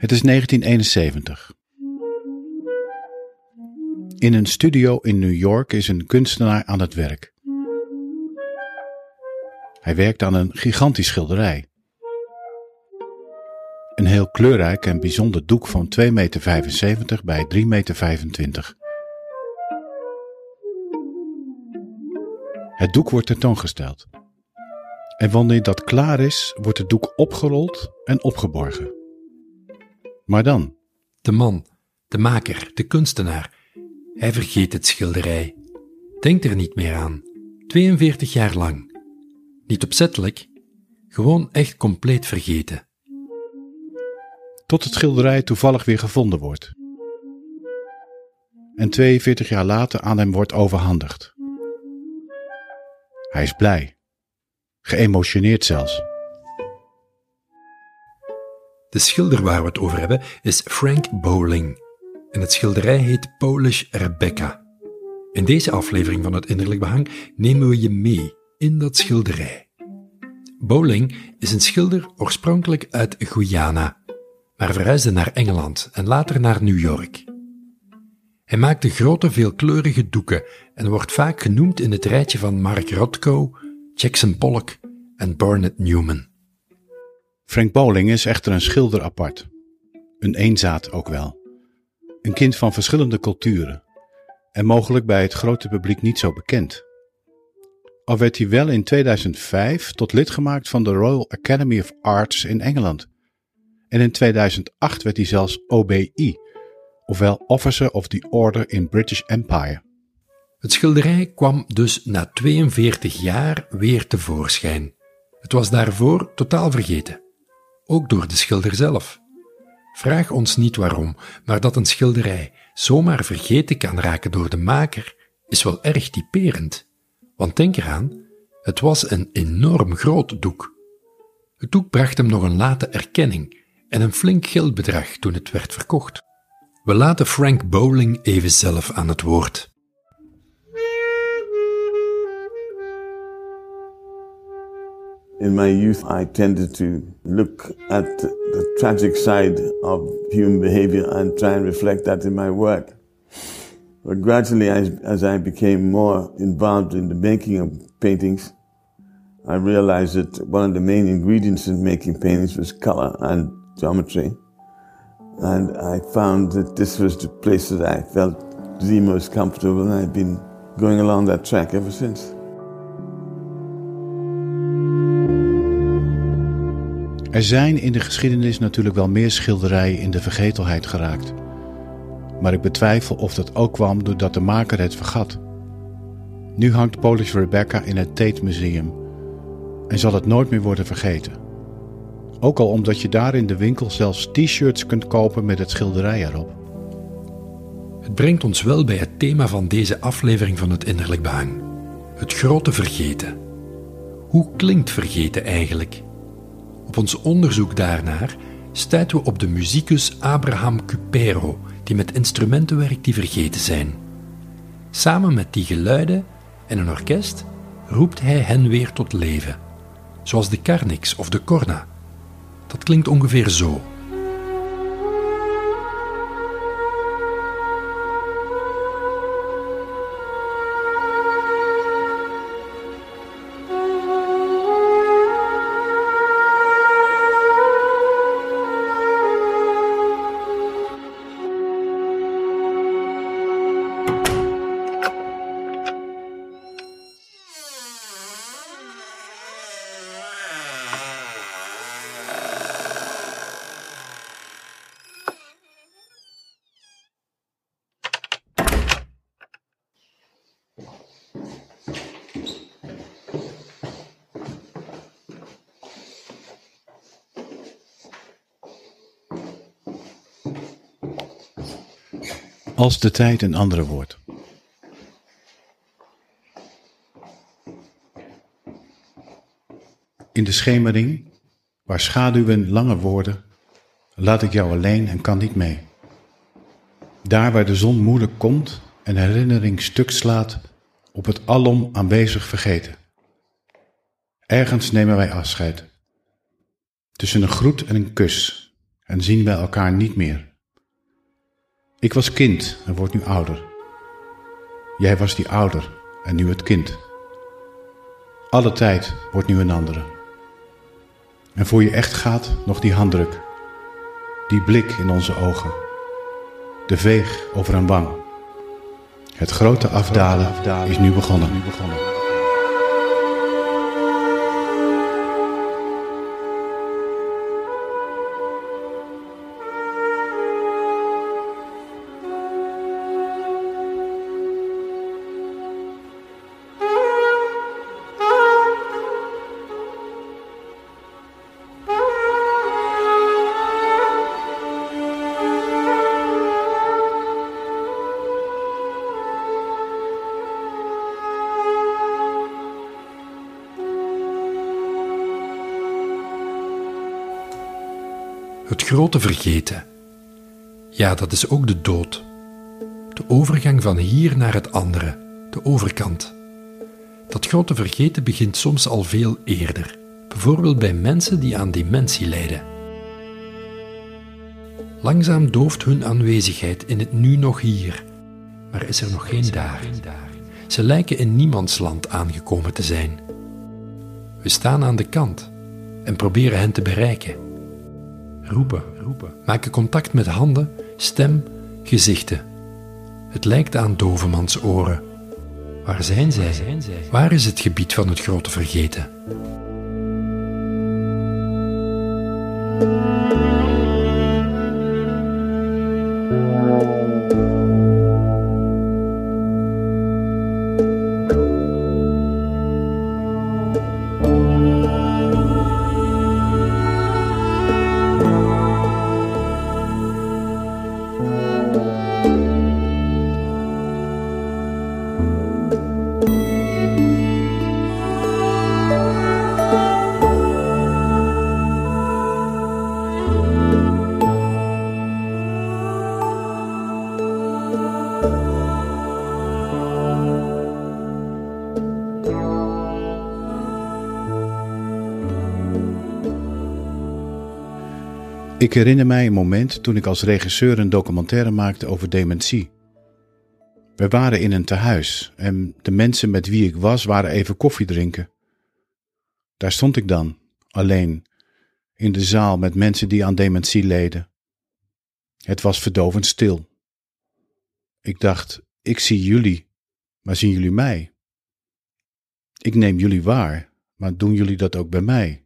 Het is 1971. In een studio in New York is een kunstenaar aan het werk. Hij werkt aan een gigantisch schilderij. Een heel kleurrijk en bijzonder doek van 2,75 meter bij 3,25 meter. Het doek wordt tentoongesteld. En wanneer dat klaar is, wordt het doek opgerold en opgeborgen. Maar dan? De man, de maker, de kunstenaar, hij vergeet het schilderij. Denkt er niet meer aan. 42 jaar lang. Niet opzettelijk, gewoon echt compleet vergeten. Tot het schilderij toevallig weer gevonden wordt. En 42 jaar later aan hem wordt overhandigd. Hij is blij. Geëmotioneerd zelfs. De schilder waar we het over hebben is Frank Bowling. En het schilderij heet Polish Rebecca. In deze aflevering van het Innerlijk Behang nemen we je mee in dat schilderij. Bowling is een schilder oorspronkelijk uit Guyana, maar verhuisde naar Engeland en later naar New York. Hij maakte grote veelkleurige doeken en wordt vaak genoemd in het rijtje van Mark Rothko, Jackson Pollock en Barnett Newman. Frank Bowling is echter een schilder apart. Een eenzaad ook wel. Een kind van verschillende culturen. En mogelijk bij het grote publiek niet zo bekend. Al werd hij wel in 2005 tot lid gemaakt van de Royal Academy of Arts in Engeland. En in 2008 werd hij zelfs OBI, ofwel Officer of the Order in British Empire. Het schilderij kwam dus na 42 jaar weer tevoorschijn. Het was daarvoor totaal vergeten. Ook door de schilder zelf. Vraag ons niet waarom, maar dat een schilderij zomaar vergeten kan raken door de maker, is wel erg typerend. Want denk eraan, het was een enorm groot doek. Het doek bracht hem nog een late erkenning en een flink geldbedrag toen het werd verkocht. We laten Frank Bowling even zelf aan het woord. In my youth, I tended to look at the tragic side of human behavior and try and reflect that in my work. But gradually, as, as I became more involved in the making of paintings, I realized that one of the main ingredients in making paintings was color and geometry. And I found that this was the place that I felt the most comfortable, and I've been going along that track ever since. Er zijn in de geschiedenis natuurlijk wel meer schilderijen in de vergetelheid geraakt. Maar ik betwijfel of dat ook kwam doordat de maker het vergat. Nu hangt Polish Rebecca in het Tate Museum en zal het nooit meer worden vergeten. Ook al omdat je daar in de winkel zelfs t-shirts kunt kopen met het schilderij erop. Het brengt ons wel bij het thema van deze aflevering van het Innerlijk Behang: het grote vergeten. Hoe klinkt vergeten eigenlijk? Op ons onderzoek daarnaar stuiten we op de muzikus Abraham Cupero, die met instrumenten werkt die vergeten zijn. Samen met die geluiden en een orkest roept hij hen weer tot leven, zoals de Carnix of de Corna. Dat klinkt ongeveer zo. Als de tijd een andere wordt. In de schemering, waar schaduwen langer worden, laat ik jou alleen en kan niet mee. Daar waar de zon moeilijk komt en herinnering stuk slaat op het alom aanwezig vergeten. Ergens nemen wij afscheid. Tussen een groet en een kus, en zien wij elkaar niet meer. Ik was kind en word nu ouder. Jij was die ouder en nu het kind. Alle tijd wordt nu een andere. En voor je echt gaat nog die handdruk, die blik in onze ogen, de veeg over een wang. Het grote afdalen is nu begonnen. Grote vergeten. Ja, dat is ook de dood. De overgang van hier naar het andere, de overkant. Dat grote vergeten begint soms al veel eerder, bijvoorbeeld bij mensen die aan dementie lijden. Langzaam dooft hun aanwezigheid in het nu nog hier, maar is er nog geen daar. Ze lijken in niemandsland aangekomen te zijn. We staan aan de kant en proberen hen te bereiken roepen, roepen. Maken contact met handen, stem, gezichten. Het lijkt aan dovemans oren. Waar zijn zij? Waar is het gebied van het grote vergeten? Ik herinner mij een moment toen ik als regisseur een documentaire maakte over dementie. We waren in een tehuis en de mensen met wie ik was waren even koffie drinken. Daar stond ik dan, alleen, in de zaal met mensen die aan dementie leden. Het was verdovend stil. Ik dacht, ik zie jullie, maar zien jullie mij? Ik neem jullie waar, maar doen jullie dat ook bij mij?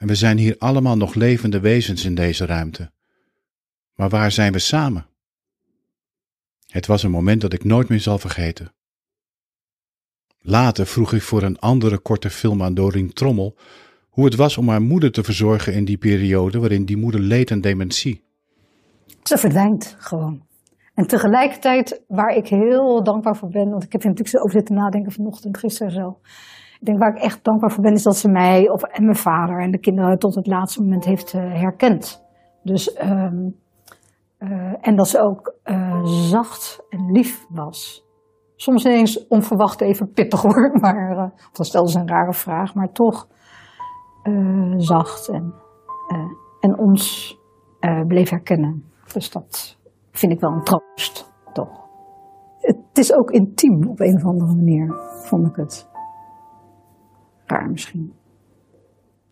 En we zijn hier allemaal nog levende wezens in deze ruimte. Maar waar zijn we samen? Het was een moment dat ik nooit meer zal vergeten. Later vroeg ik voor een andere korte film aan Doreen Trommel hoe het was om haar moeder te verzorgen in die periode waarin die moeder leed aan dementie. Ze verdwijnt gewoon. En tegelijkertijd, waar ik heel dankbaar voor ben, want ik heb er natuurlijk over zitten nadenken vanochtend, gisteren zo. Ik denk waar ik echt dankbaar voor ben, is dat ze mij of, en mijn vader en de kinderen tot het laatste moment heeft uh, herkend. Dus, um, uh, en dat ze ook uh, zacht en lief was. Soms ineens onverwacht even pittig hoor, maar dan stelde ze een rare vraag, maar toch zacht en, en ons bleef herkennen. Dus dat vind ik wel een troost, toch. Het is ook intiem op een of andere manier, vond ik het misschien.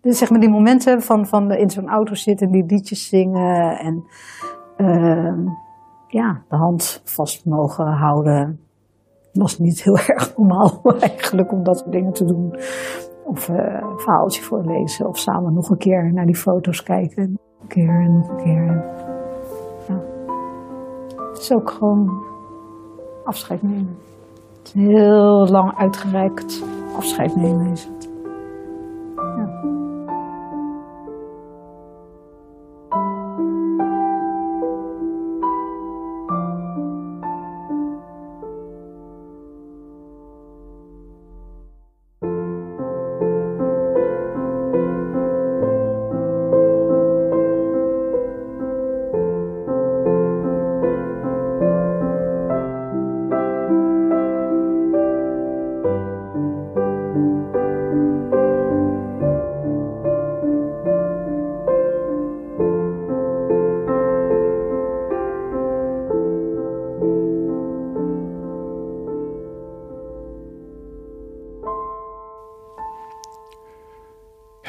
Dus zeg maar die momenten van, van in zo'n auto zitten, die liedjes zingen en uh, ja, de hand vast mogen houden. Was niet heel erg normaal eigenlijk om dat soort dingen te doen. Of uh, een verhaaltje voorlezen of samen nog een keer naar die foto's kijken. Nog een keer en nog een keer. Het is ook gewoon afscheid nemen. Het is heel lang uitgereikt afscheid nemen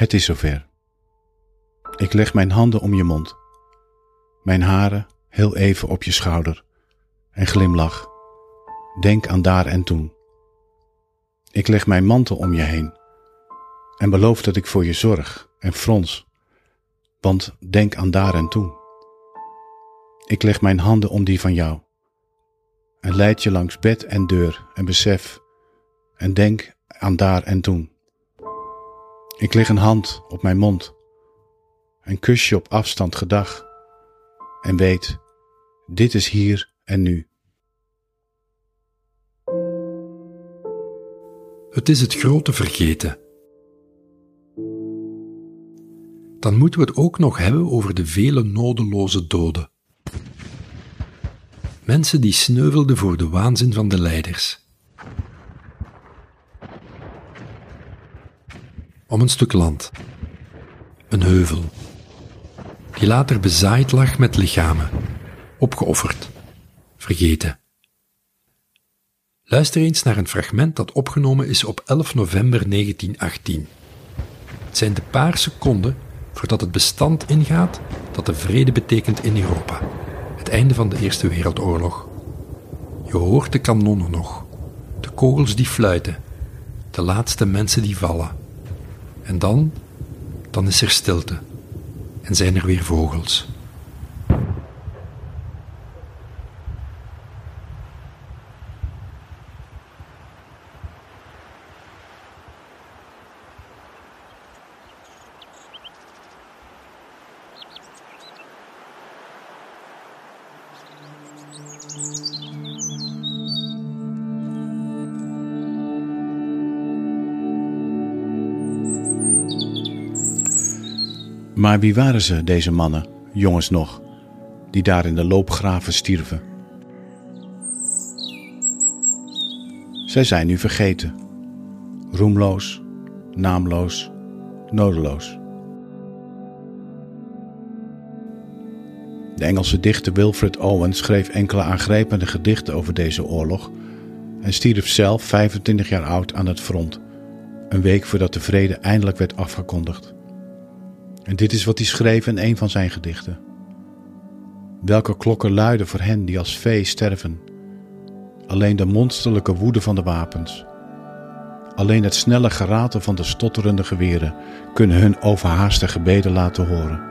het. Is zover. Ik leg mijn handen om je mond, mijn haren heel even op je schouder en glimlach. Denk aan daar en toen. Ik leg mijn mantel om je heen en beloof dat ik voor je zorg en frons, want denk aan daar en toen. Ik leg mijn handen om die van jou en leid je langs bed en deur en besef en denk aan daar en toen. Ik leg een hand op mijn mond en kus je op afstand gedag en weet, dit is hier en nu. Het is het grote vergeten. Dan moeten we het ook nog hebben over de vele nodeloze doden. Mensen die sneuvelden voor de waanzin van de leiders. Om een stuk land. Een heuvel. Die later bezaaid lag met lichamen. Opgeofferd. Vergeten. Luister eens naar een fragment dat opgenomen is op 11 november 1918. Het zijn de paar seconden voordat het bestand ingaat dat de vrede betekent in Europa. Het einde van de Eerste Wereldoorlog. Je hoort de kanonnen nog, de kogels die fluiten, de laatste mensen die vallen. En dan, dan is er stilte en zijn er weer vogels. Maar wie waren ze, deze mannen, jongens nog, die daar in de loopgraven stierven? Zij zijn nu vergeten, roemloos, naamloos, nodeloos. De Engelse dichter Wilfred Owen schreef enkele aangrijpende gedichten over deze oorlog en stierf zelf 25 jaar oud aan het front, een week voordat de vrede eindelijk werd afgekondigd. En dit is wat hij schreef in een van zijn gedichten. Welke klokken luiden voor hen die als vee sterven? Alleen de monsterlijke woede van de wapens. Alleen het snelle geratel van de stotterende geweren kunnen hun overhaaste gebeden laten horen.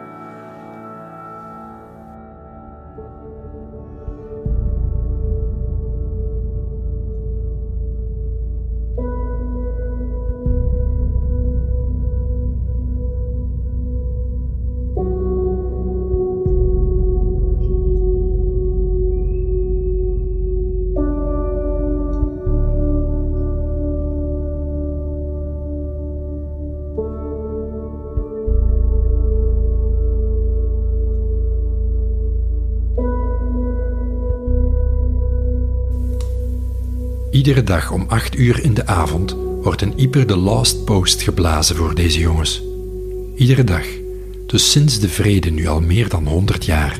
Iedere dag om 8 uur in de avond wordt een Iper de Last Post geblazen voor deze jongens. Iedere dag, dus sinds de vrede nu al meer dan 100 jaar.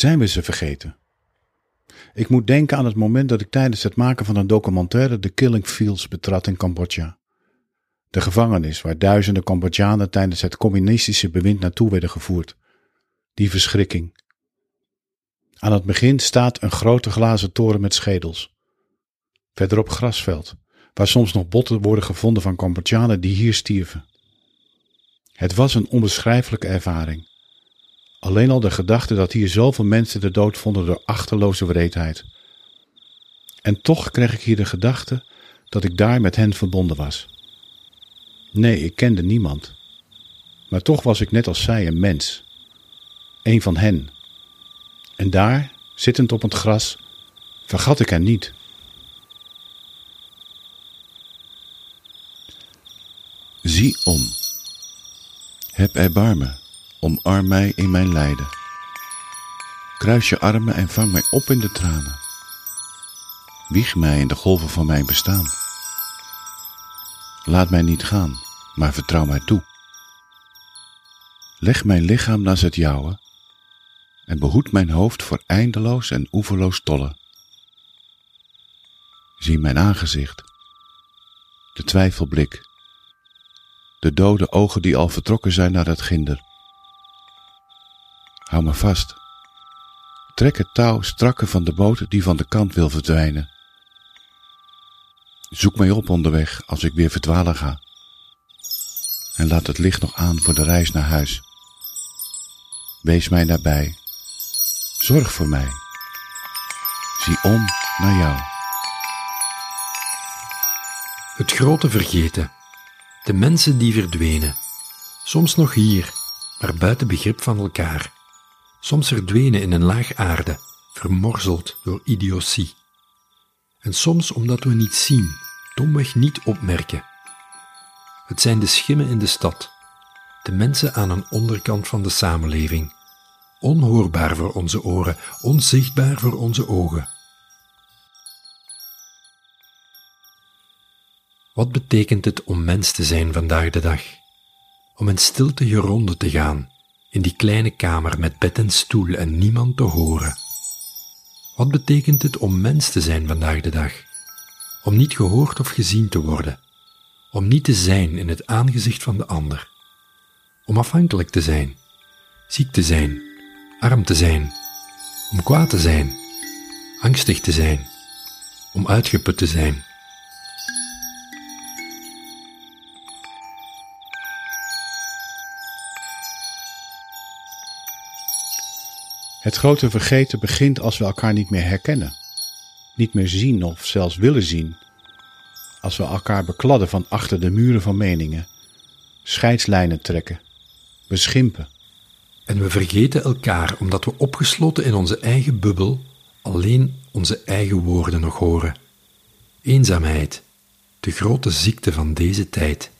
Zijn we ze vergeten? Ik moet denken aan het moment dat ik tijdens het maken van een documentaire de Killing Fields betrad in Cambodja. De gevangenis waar duizenden Cambodjanen tijdens het communistische bewind naartoe werden gevoerd. Die verschrikking. Aan het begin staat een grote glazen toren met schedels. Verderop grasveld, waar soms nog botten worden gevonden van Cambodjanen die hier stierven. Het was een onbeschrijfelijke ervaring. Alleen al de gedachte dat hier zoveel mensen de dood vonden door achterloze wreedheid. En toch kreeg ik hier de gedachte dat ik daar met hen verbonden was. Nee, ik kende niemand. Maar toch was ik net als zij een mens. Een van hen. En daar, zittend op het gras, vergat ik hen niet. Zie om. Heb erbarmen, omarm mij in mijn lijden. Kruis je armen en vang mij op in de tranen. Wieg mij in de golven van mijn bestaan. Laat mij niet gaan, maar vertrouw mij toe. Leg mijn lichaam naast het jouwe en behoed mijn hoofd voor eindeloos en oeverloos tollen. Zie mijn aangezicht, de twijfelblik, de dode ogen die al vertrokken zijn naar het ginder. Hou me vast. Trek het touw strakker van de boot die van de kant wil verdwijnen. Zoek mij op onderweg als ik weer verdwalen ga. En laat het licht nog aan voor de reis naar huis. Wees mij nabij. Zorg voor mij. Zie om naar jou. Het grote vergeten. De mensen die verdwenen. Soms nog hier, maar buiten begrip van elkaar. Soms verdwenen in een laag aarde, vermorzeld door idiotie. En soms omdat we niet zien, domweg niet opmerken. Het zijn de schimmen in de stad, de mensen aan een onderkant van de samenleving, onhoorbaar voor onze oren, onzichtbaar voor onze ogen. Wat betekent het om mens te zijn vandaag de dag? Om in stilte geronde te gaan, in die kleine kamer met bed en stoel en niemand te horen. Wat betekent het om mens te zijn vandaag de dag? Om niet gehoord of gezien te worden, om niet te zijn in het aangezicht van de ander, om afhankelijk te zijn, ziek te zijn, arm te zijn, om kwaad te zijn, angstig te zijn, om uitgeput te zijn. Het grote vergeten begint als we elkaar niet meer herkennen, niet meer zien of zelfs willen zien. Als we elkaar bekladden van achter de muren van meningen, scheidslijnen trekken, beschimpen. En we vergeten elkaar omdat we opgesloten in onze eigen bubbel alleen onze eigen woorden nog horen. Eenzaamheid, de grote ziekte van deze tijd.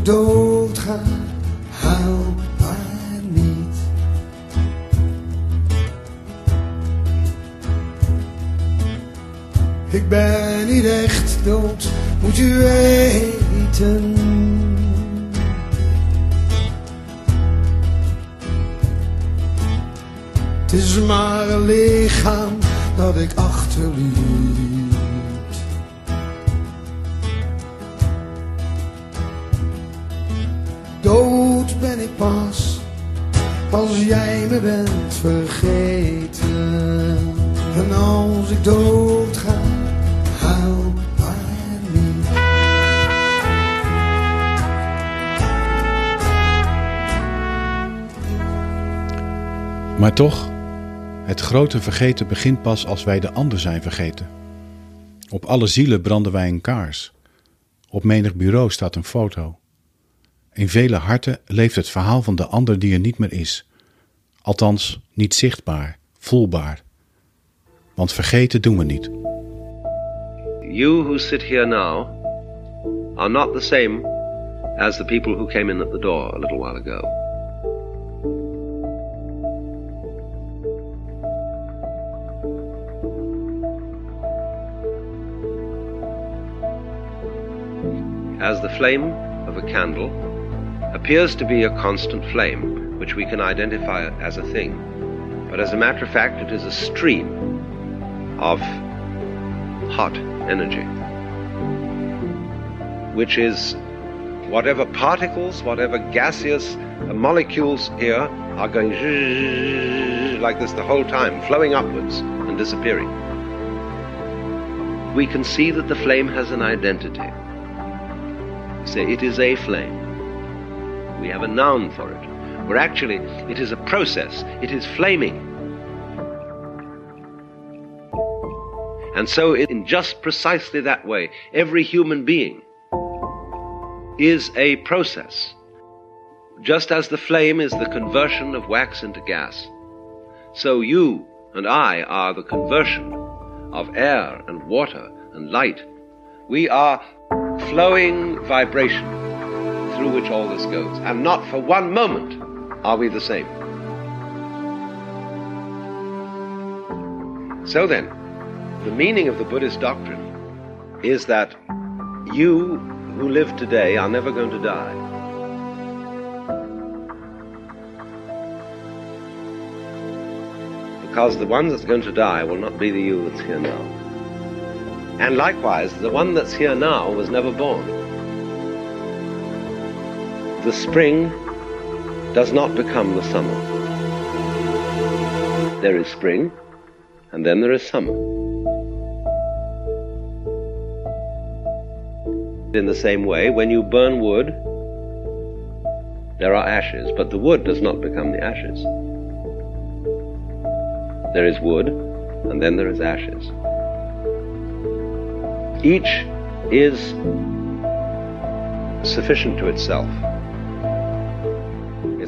Als ik doodga, huil maar niet. Ik ben niet echt dood, moet u weten. Het is maar een lichaam dat ik achterliet. Ben ik pas als jij me bent vergeten. En als ik dood ga, huil maar niet. Maar toch, het grote vergeten begint pas als wij de ander zijn vergeten. Op alle zielen branden wij een kaars. Op menig bureau staat een foto. In vele harten leeft het verhaal van de ander die er niet meer is. Althans, niet zichtbaar, voelbaar. Want vergeten doen we niet. You who sit here now are not the same as the people who came in at the door a little while ago. As the flame of a candle appears to be a constant flame, which we can identify as a thing. But as a matter of fact, it is a stream of hot energy, which is whatever particles, whatever gaseous molecules here are going like this the whole time, flowing upwards and disappearing. We can see that the flame has an identity. Say it is a flame. We have a noun for it. Where actually it is a process, it is flaming. And so, in just precisely that way, every human being is a process. Just as the flame is the conversion of wax into gas, so you and I are the conversion of air and water and light. We are flowing vibration through which all this goes, and not for one moment are we the same. So then, the meaning of the Buddhist doctrine is that you who live today are never going to die. Because the one that's going to die will not be the you that's here now. And likewise, the one that's here now was never born. The spring does not become the summer. There is spring, and then there is summer. In the same way, when you burn wood, there are ashes, but the wood does not become the ashes. There is wood, and then there is ashes. Each is sufficient to itself.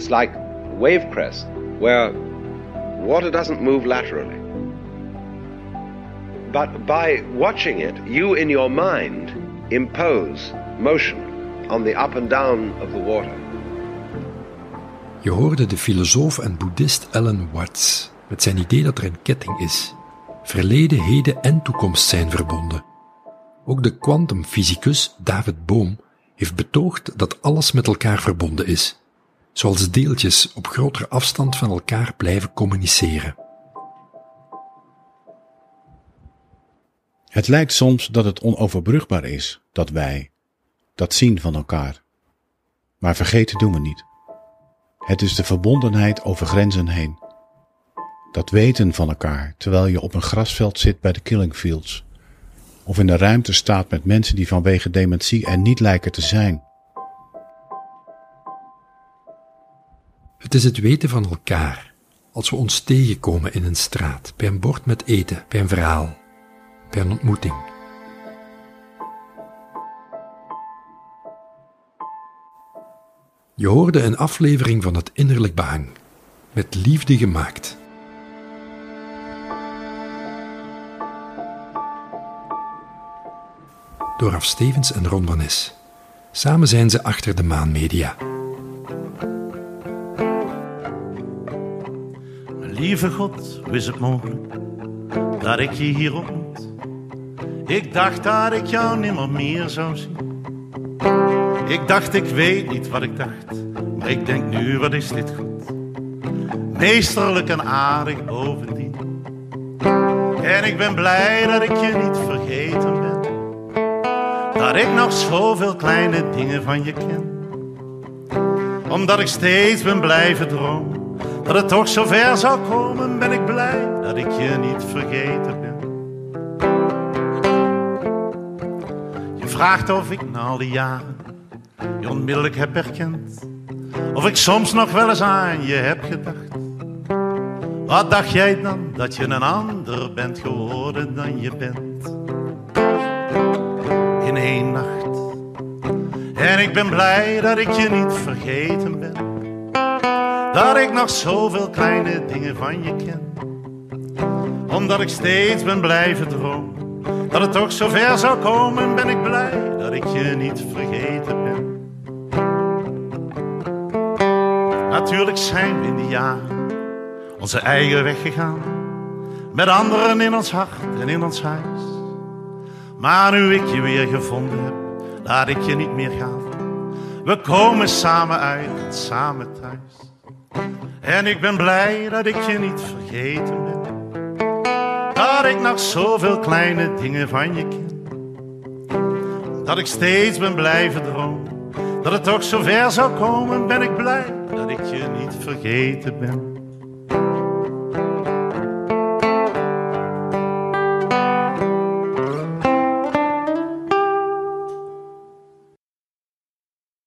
It's like wave crest, where water doesn't move laterally. But by watching it, you in your mind impose motion on the up and down of the water. Je hoorde de filosoof en boeddhist Alan Watts met zijn idee dat er een ketting is. Verleden, heden en toekomst zijn verbonden. Ook de kwantumfysicus David Bohm heeft betoogd dat alles met elkaar verbonden is, zoals deeltjes op grotere afstand van elkaar blijven communiceren. Het lijkt soms dat het onoverbrugbaar is dat wij dat zien van elkaar. Maar vergeten doen we niet. Het is de verbondenheid over grenzen heen. Dat weten van elkaar terwijl je op een grasveld zit bij de Killing Fields. Of in de ruimte staat met mensen die vanwege dementie er niet lijken te zijn. Het is het weten van elkaar als we ons tegenkomen in een straat, bij een bord met eten, bij een verhaal, bij een ontmoeting. Je hoorde een aflevering van het Innerlijk Behang, met liefde gemaakt. Door Af Stevens en Ron van. Samen zijn ze achter de Maan Media. Lieve God, is het mogelijk dat ik je hier ontmoet? Ik dacht dat ik jou nimmer meer zou zien. Ik dacht, ik weet niet wat ik dacht, maar ik denk nu, wat is dit goed? Meesterlijk en aardig bovendien. En ik ben blij dat ik je niet vergeten ben. Dat ik nog zoveel kleine dingen van je ken. Omdat ik steeds ben blijven dromen dat het toch zover zou komen, ben ik blij dat ik je niet vergeten ben. Je vraagt of ik na al die jaren je onmiddellijk heb herkend. Of ik soms nog wel eens aan je heb gedacht. Wat dacht jij dan dat je een ander bent geworden dan je bent? In één nacht. En ik ben blij dat ik je niet vergeten ben dat ik nog zoveel kleine dingen van je ken. Omdat ik steeds ben blijven dromen, dat het toch zover zou komen, ben ik blij dat ik je niet vergeten ben. Natuurlijk zijn we in die jaren onze eigen weg gegaan, met anderen in ons hart en in ons huis. Maar nu ik je weer gevonden heb, laat ik je niet meer gaan. We komen samen uit, samen thuis. En ik ben blij dat ik je niet vergeten ben. Dat ik nog zoveel kleine dingen van je ken. Dat ik steeds ben blijven dromen. Dat het toch zover zou komen, ben ik blij dat ik je niet vergeten ben.